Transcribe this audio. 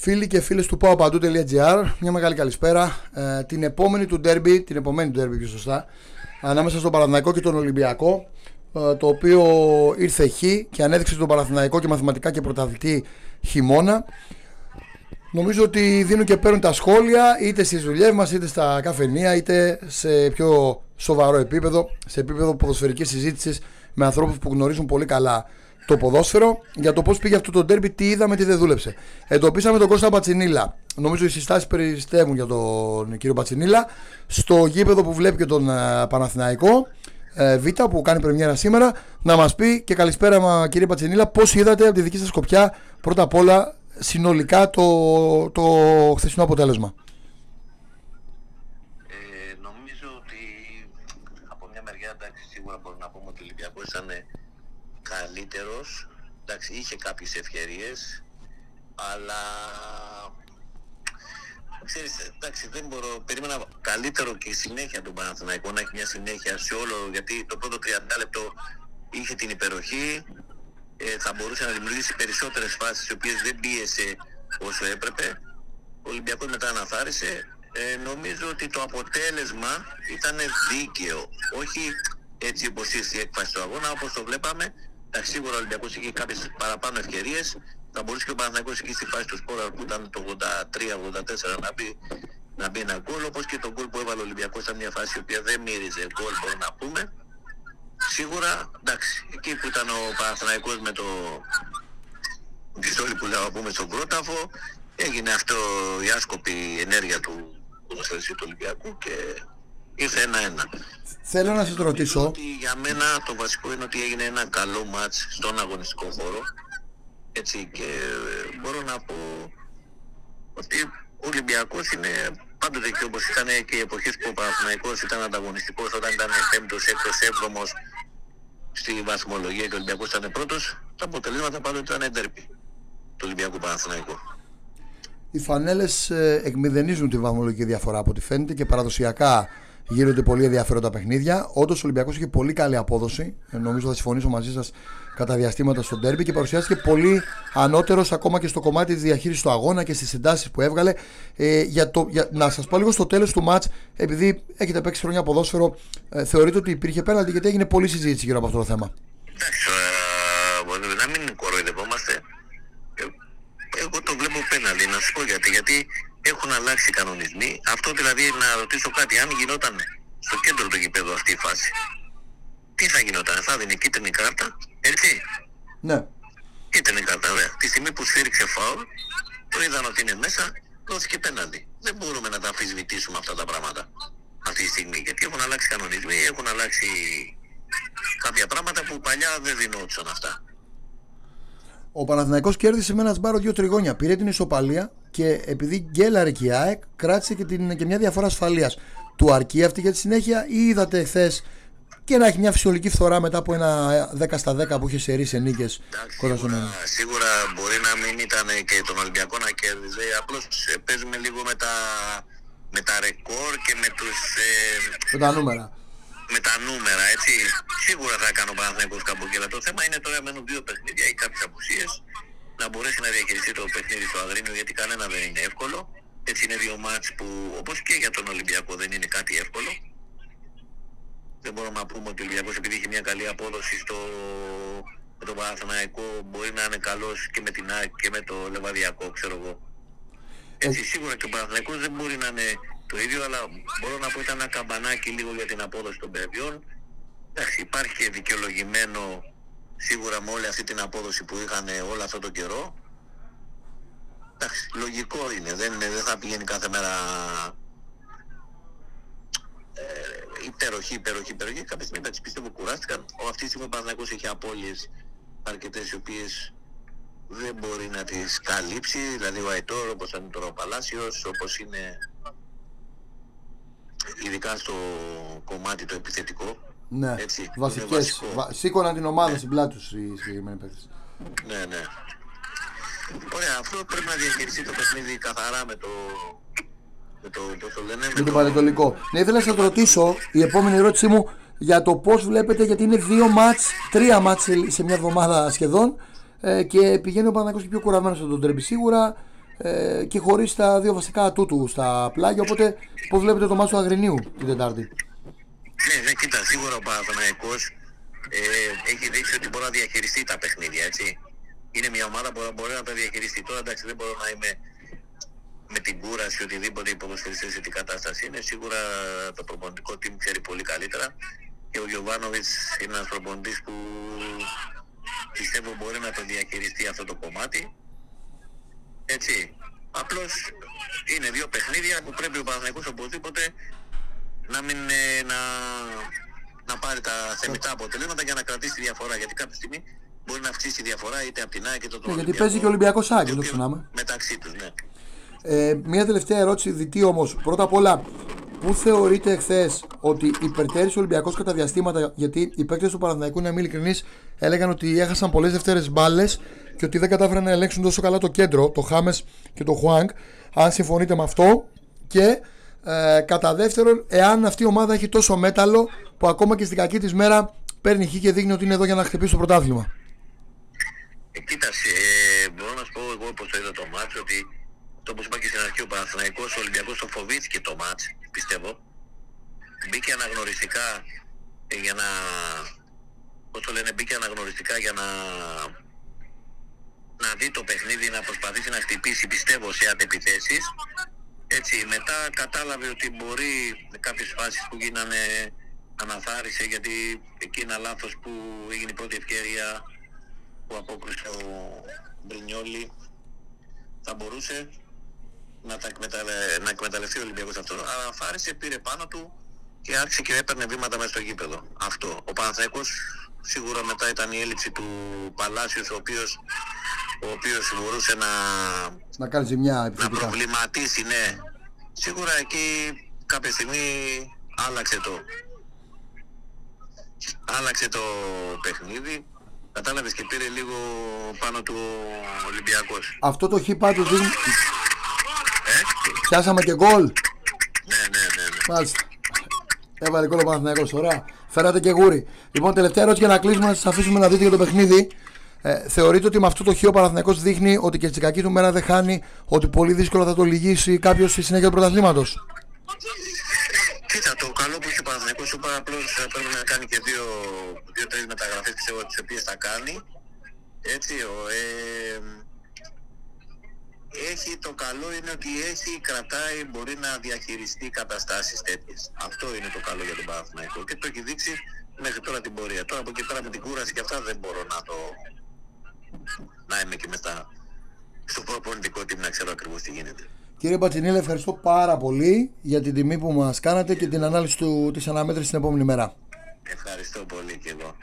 Φίλοι και φίλες του paopadu.gr, μια μεγάλη καλησπέρα. Ε, την επόμενη του derby, την επομένη του derby πιο σωστά, ανάμεσα στον Παναθηναϊκό και τον Ολυμπιακό, ε, το οποίο ήρθε χ και ανέδειξε τον Παναθηναϊκό και μαθηματικά και πρωταθλητή χειμώνα. Νομίζω ότι δίνουν και παίρνουν τα σχόλια είτε στις δουλειές μας, είτε στα καφενεία, είτε σε πιο σοβαρό επίπεδο, σε επίπεδο ποδοσφαιρικής συζήτησης με ανθρώπους που γνωρίζουν πολύ καλά το ποδόσφαιρο για το πώς πήγε αυτό το ντέρμπι, τι είδαμε, τι δεν δούλεψε. Εντοπίσαμε τον Κώστα Πατσινίλα. Νομίζω οι συστάσεις περιστεύουν για τον κύριο Πατσινίλα. Στο γήπεδο που βλέπει και τον ε, Παναθηναϊκό, ε, Β που κάνει πρεμιέρα σήμερα, να μας πει και καλησπέρα κύριε Πατσινίλα, πώς είδατε από τη δική σας σκοπιά πρώτα απ' όλα συνολικά το, το χθεσινό αποτέλεσμα. Ε, νομίζω ότι από μια μεριά εντάξει, σίγουρα μπορούμε να πούμε ότι ο Ολυμπιακός ήταν καλύτερος. Εντάξει, είχε κάποιες ευκαιρίες, αλλά ξέρεις, εντάξει, δεν μπορώ, περίμενα καλύτερο και συνέχεια τον Παναθηναϊκό να έχει μια συνέχεια σε όλο, γιατί το πρώτο 30 λεπτό είχε την υπεροχή, ε, θα μπορούσε να δημιουργήσει περισσότερες φάσεις, οι οποίες δεν πίεσε όσο έπρεπε. Ο Ολυμπιακός μετά αναθάρισε. Ε, νομίζω ότι το αποτέλεσμα ήταν δίκαιο. Όχι έτσι όπως ήρθε η έκφαση του αγώνα, όπως το βλέπαμε, Εντάξει, σίγουρα ο Ολυμπιακός είχε κάποιες παραπάνω ευκαιρίες. Θα μπορούσε και ο Παναθηναϊκός εκεί στη φάση του σπόρα που ήταν το 83-84 να μπει, να μπει ένα γκολ. Όπως και το γκολ που έβαλε ο Ολυμπιακός ήταν μια φάση η οποία δεν μύριζε γκολ, μπορούμε να πούμε. Σίγουρα, εντάξει, εκεί που ήταν ο Παναθηναϊκός με το πιστόλι που λέω πούμε στον Κρόταφο, έγινε αυτό η άσκοπη ενέργεια του ποδοσφαιριστή του Ολυμπιακού και ήρθε ένα-ένα. Θέλω να σα ρωτήσω. Ότι για μένα το βασικό είναι ότι έγινε ένα καλό μάτς στον αγωνιστικό χώρο. Έτσι και ε, μπορώ να πω ότι ο Ολυμπιακός είναι πάντοτε και όπως ήταν και οι εποχές που ο Παναθηναϊκός ήταν ανταγωνιστικός όταν ήταν 5ος, 6ος, 7ος στη βαθμολογία και ο Ολυμπιακός ήταν πρώτος, τα αποτελέσματα πάντοτε ήταν εντέρπι του Ολυμπιακού Παναθηναϊκού. Οι φανέλες ε, εκμηδενίζουν τη βαθμολογική διαφορά από ό,τι φαίνεται και παραδοσιακά γίνονται πολύ ενδιαφέροντα παιχνίδια. Όντως ο Ολυμπιακός είχε πολύ καλή απόδοση. Ε, νομίζω θα συμφωνήσω μαζί σας κατά διαστήματα στο ντέρμπι και παρουσιάστηκε πολύ ανώτερος ακόμα και στο κομμάτι της διαχείρισης του αγώνα και στις εντάσει που έβγαλε. Ε, για το, για, να σας πω λίγο στο τέλος του ματ, επειδή έχετε παίξει χρόνια ποδόσφαιρο, ε, θεωρείτε ότι υπήρχε πέναλτι γιατί έγινε πολλή συζήτηση γύρω από αυτό το θέμα. Εντάξει, ε, να μην κοροϊδευόμαστε. Ε, εγώ το βλέπω πέναλτι, να σου πω γιατί. Γιατί έχουν αλλάξει οι κανονισμοί. Αυτό δηλαδή να ρωτήσω κάτι, αν γινόταν στο κέντρο του γηπέδου αυτή η φάση, τι θα γινόταν, θα δίνει κίτρινη κάρτα, έτσι; Ναι. Κίτρινη κάρτα, βέβαια. Τη στιγμή που σφίριξε φάουλ, το είδαν ότι είναι μέσα, δόθηκε πέναντι. Δεν μπορούμε να τα αμφισβητήσουμε αυτά τα πράγματα αυτή τη στιγμή. Γιατί έχουν αλλάξει κανονισμοί, έχουν αλλάξει κάποια πράγματα που παλιά δεν δινόντουσαν αυτά. Ο Παναθηναϊκός κέρδισε με ένα σμπάρο δύο τριγώνια. Πήρε την ισοπαλία και επειδή γκέλαρε και η ΑΕΚ, κράτησε και, την, και μια διαφορά ασφαλείας. Του αρκεί αυτή για τη συνέχεια ή είδατε χθες και να έχει μια φυσιολογική φθορά μετά από ένα 10 στα 10 που είχε σε σε νίκες κοντά στον Σίγουρα μπορεί να μην ήταν και τον Ολυμπιακό να κέρδιζε. Απλώς ε, παίζουμε λίγο με τα, με τα ρεκόρ και με τους. Ε, με τα νούμερα. Με τα νούμερα, έτσι. Σίγουρα θα κάνω Παναθηναϊκός κάπου και Το θέμα είναι τώρα μένουν δύο παιχνίδια ή κάποιες απουσίες να μπορέσει να διαχειριστεί το παιχνίδι του Αγρίνου γιατί κανένα δεν είναι εύκολο. Έτσι είναι δύο μάτς που όπως και για τον Ολυμπιακό δεν είναι κάτι εύκολο. Δεν μπορούμε να πούμε ότι ο Ολυμπιακός επειδή έχει μια καλή απόδοση στο, με τον Παναθηναϊκό μπορεί να είναι καλός και με την ΑΕΚ και με το Λεβαδιακό ξέρω εγώ. Έτσι σίγουρα και ο Παναθηναϊκός δεν μπορεί να είναι το ίδιο αλλά μπορώ να πω ήταν ένα καμπανάκι λίγο για την απόδοση των παιδιών. Εντάξει, υπάρχει δικαιολογημένο σίγουρα με όλη αυτή την απόδοση που είχαν όλο αυτό το καιρό. Εντάξει, λογικό είναι. Δεν, δεν θα πηγαίνει κάθε μέρα ε, υπεροχή, υπεροχή, υπεροχή κάποια στιγμή εντάξει πιστεύω κουράστηκαν. Ο αυτή τη στιγμή ο Παναθηναϊκός έχει απώλειες αρκετές οι οποίες δεν μπορεί να τις καλύψει. Δηλαδή ο Αϊτόρ όπως είναι τώρα ο Παλάσιος όπως είναι ειδικά στο κομμάτι το επιθετικό ναι, Έτσι, βασικές. Βα... Σήκωναν την ομάδα ναι. στην πλάτη τους οι συγκεκριμένοι παίκτες. Ναι, ναι. Ωραία, αυτό πρέπει να διαχειριστεί το παιχνίδι καθαρά με το... Με το, το, το λένε, με, το Πανετολικό. Ναι, ήθελα να σας ρωτήσω, η επόμενη ερώτησή μου, για το πώς βλέπετε, γιατί είναι δύο μάτς, τρία μάτς σε μια εβδομάδα σχεδόν ε, και πηγαίνει ο Παναγιώτης πιο κουραβμένος από τον Τρέμπι σίγουρα. ε, και χωρίς τα δύο βασικά τούτου στα πλάγια. Οπότε, πώς βλέπετε το μάτσο του Αγρινίου την Τετάρτη; Ναι, ναι, κοίτα, σίγουρα ο Παναθηναϊκός ε, έχει δείξει ότι μπορεί να διαχειριστεί τα παιχνίδια, έτσι. Είναι μια ομάδα που μπορεί να τα διαχειριστεί. Τώρα, εντάξει, δεν μπορώ να είμαι με την κούραση οτιδήποτε οι ποδοσφαιριστές σε τι κατάσταση είναι. Σίγουρα το προπονητικό team ξέρει πολύ καλύτερα και ο Γιωβάνοβιτς είναι ένας προπονητής που πιστεύω μπορεί να το διαχειριστεί αυτό το κομμάτι. Έτσι. Απλώς είναι δύο παιχνίδια που πρέπει ο Παναθηναϊκός οπωσδήποτε να μην ε, να, να πάρει τα θεμητά αποτελέσματα για να κρατήσει τη διαφορά. Γιατί κάποια στιγμή μπορεί να αυξήσει τη διαφορά είτε από την ΑΕΚ είτε το ναι, Γιατί παίζει και ο Ολυμπιακός Άκη, το ξεχνάμε. Μεταξύ τους, ναι. Ε, μια τελευταία ερώτηση, διτή όμως. Πρώτα απ' όλα, πού θεωρείτε εχθέ ότι υπερτέρησε ο Ολυμπιακό κατά διαστήματα, γιατί οι παίκτες του Παναθηναϊκού, να είμαι ειλικρινής, έλεγαν ότι έχασαν πολλές δεύτερες μπάλες και ότι δεν κατάφεραν να ελέγξουν τόσο καλά το κέντρο, το Χάμες και το Χουάνγκ. Αν συμφωνείτε με αυτό. Και ε, κατά δεύτερον, εάν αυτή η ομάδα έχει τόσο μέταλλο που ακόμα και στην κακή της μέρα παίρνει χ και δείχνει ότι είναι εδώ για να χτυπήσει το πρωτάθλημα. Ε, κοίταξε, ε, μπορώ να σου πω εγώ πώ το είδα το μάτσο ότι το όπως είπα και στην αρχή ο Παναθηναϊκός, ο Ολυμπιακός το φοβήθηκε το μάτς, πιστεύω. Μπήκε αναγνωριστικά για να, πώς το λένε, μπήκε αναγνωριστικά για να, να δει το παιχνίδι, να προσπαθήσει να χτυπήσει, πιστεύω, σε αντεπιθέσεις. Έτσι, μετά κατάλαβε ότι μπορεί κάποιες φάσεις που γίνανε αναθάρισε γιατί εκεί ένα λάθος που έγινε η πρώτη ευκαιρία που απόκρισε ο Μπρινιόλη θα μπορούσε να, τα εκμεταλλε... να εκμεταλλευτεί ο Ολυμπιακός αυτό. Αλλά φάρισε, πήρε πάνω του και άρχισε και έπαιρνε βήματα μέσα στο γήπεδο. Αυτό. Ο Παναθαϊκός σίγουρα μετά ήταν η έλλειψη του Παλάσιου, ο οποίος, ο οποίος μπορούσε να, να κάνει ζημιά να προβληματίσει, ναι. Σίγουρα εκεί κάποια στιγμή άλλαξε το άλλαξε το παιχνίδι κατάλαβες και πήρε λίγο πάνω του Ολυμπιακός. Αυτό το χ πάντως δίνει, Πιάσαμε και γκολ. Ναι, ναι, ναι. ναι. Μάλιστα. Έβαλε γκολ ο Παναθηναϊκός. Ωραία. Φέρατε και γούρι. Λοιπόν, τελευταία ερώτηση για να κλείσουμε να σας αφήσουμε να δείτε για το παιχνίδι. Ε, θεωρείτε ότι με αυτό το χείο ο Παναθηναϊκός δείχνει ότι και στην κακή του μέρα δεν χάνει, ότι πολύ δύσκολα θα το λυγίσει κάποιος στη συνέχεια του πρωταθλήματος; Κοίτα, το καλό που έχει ο Παναθηναϊκός είπα απλώς πρέπει να κάνει και δύο-τρεις δύο, μεταγραφέ πιστεύω τις οποίες θα κάνει. Έτσι, ο, ε, έχει το καλό είναι ότι έχει, κρατάει, μπορεί να διαχειριστεί καταστάσεις τέτοιες. Αυτό είναι το καλό για τον Παναθηναϊκό και το έχει δείξει μέχρι τώρα την πορεία. Τώρα από εκεί πέρα με την κούραση και αυτά δεν μπορώ να το... να είμαι και μετά στο προπονητικό team να ξέρω ακριβώς τι γίνεται. Κύριε Πατσινίλη, ευχαριστώ πάρα πολύ για την τιμή που μας κάνατε και την ανάλυση του, της αναμέτρησης την επόμενη μέρα. Ευχαριστώ πολύ και εγώ.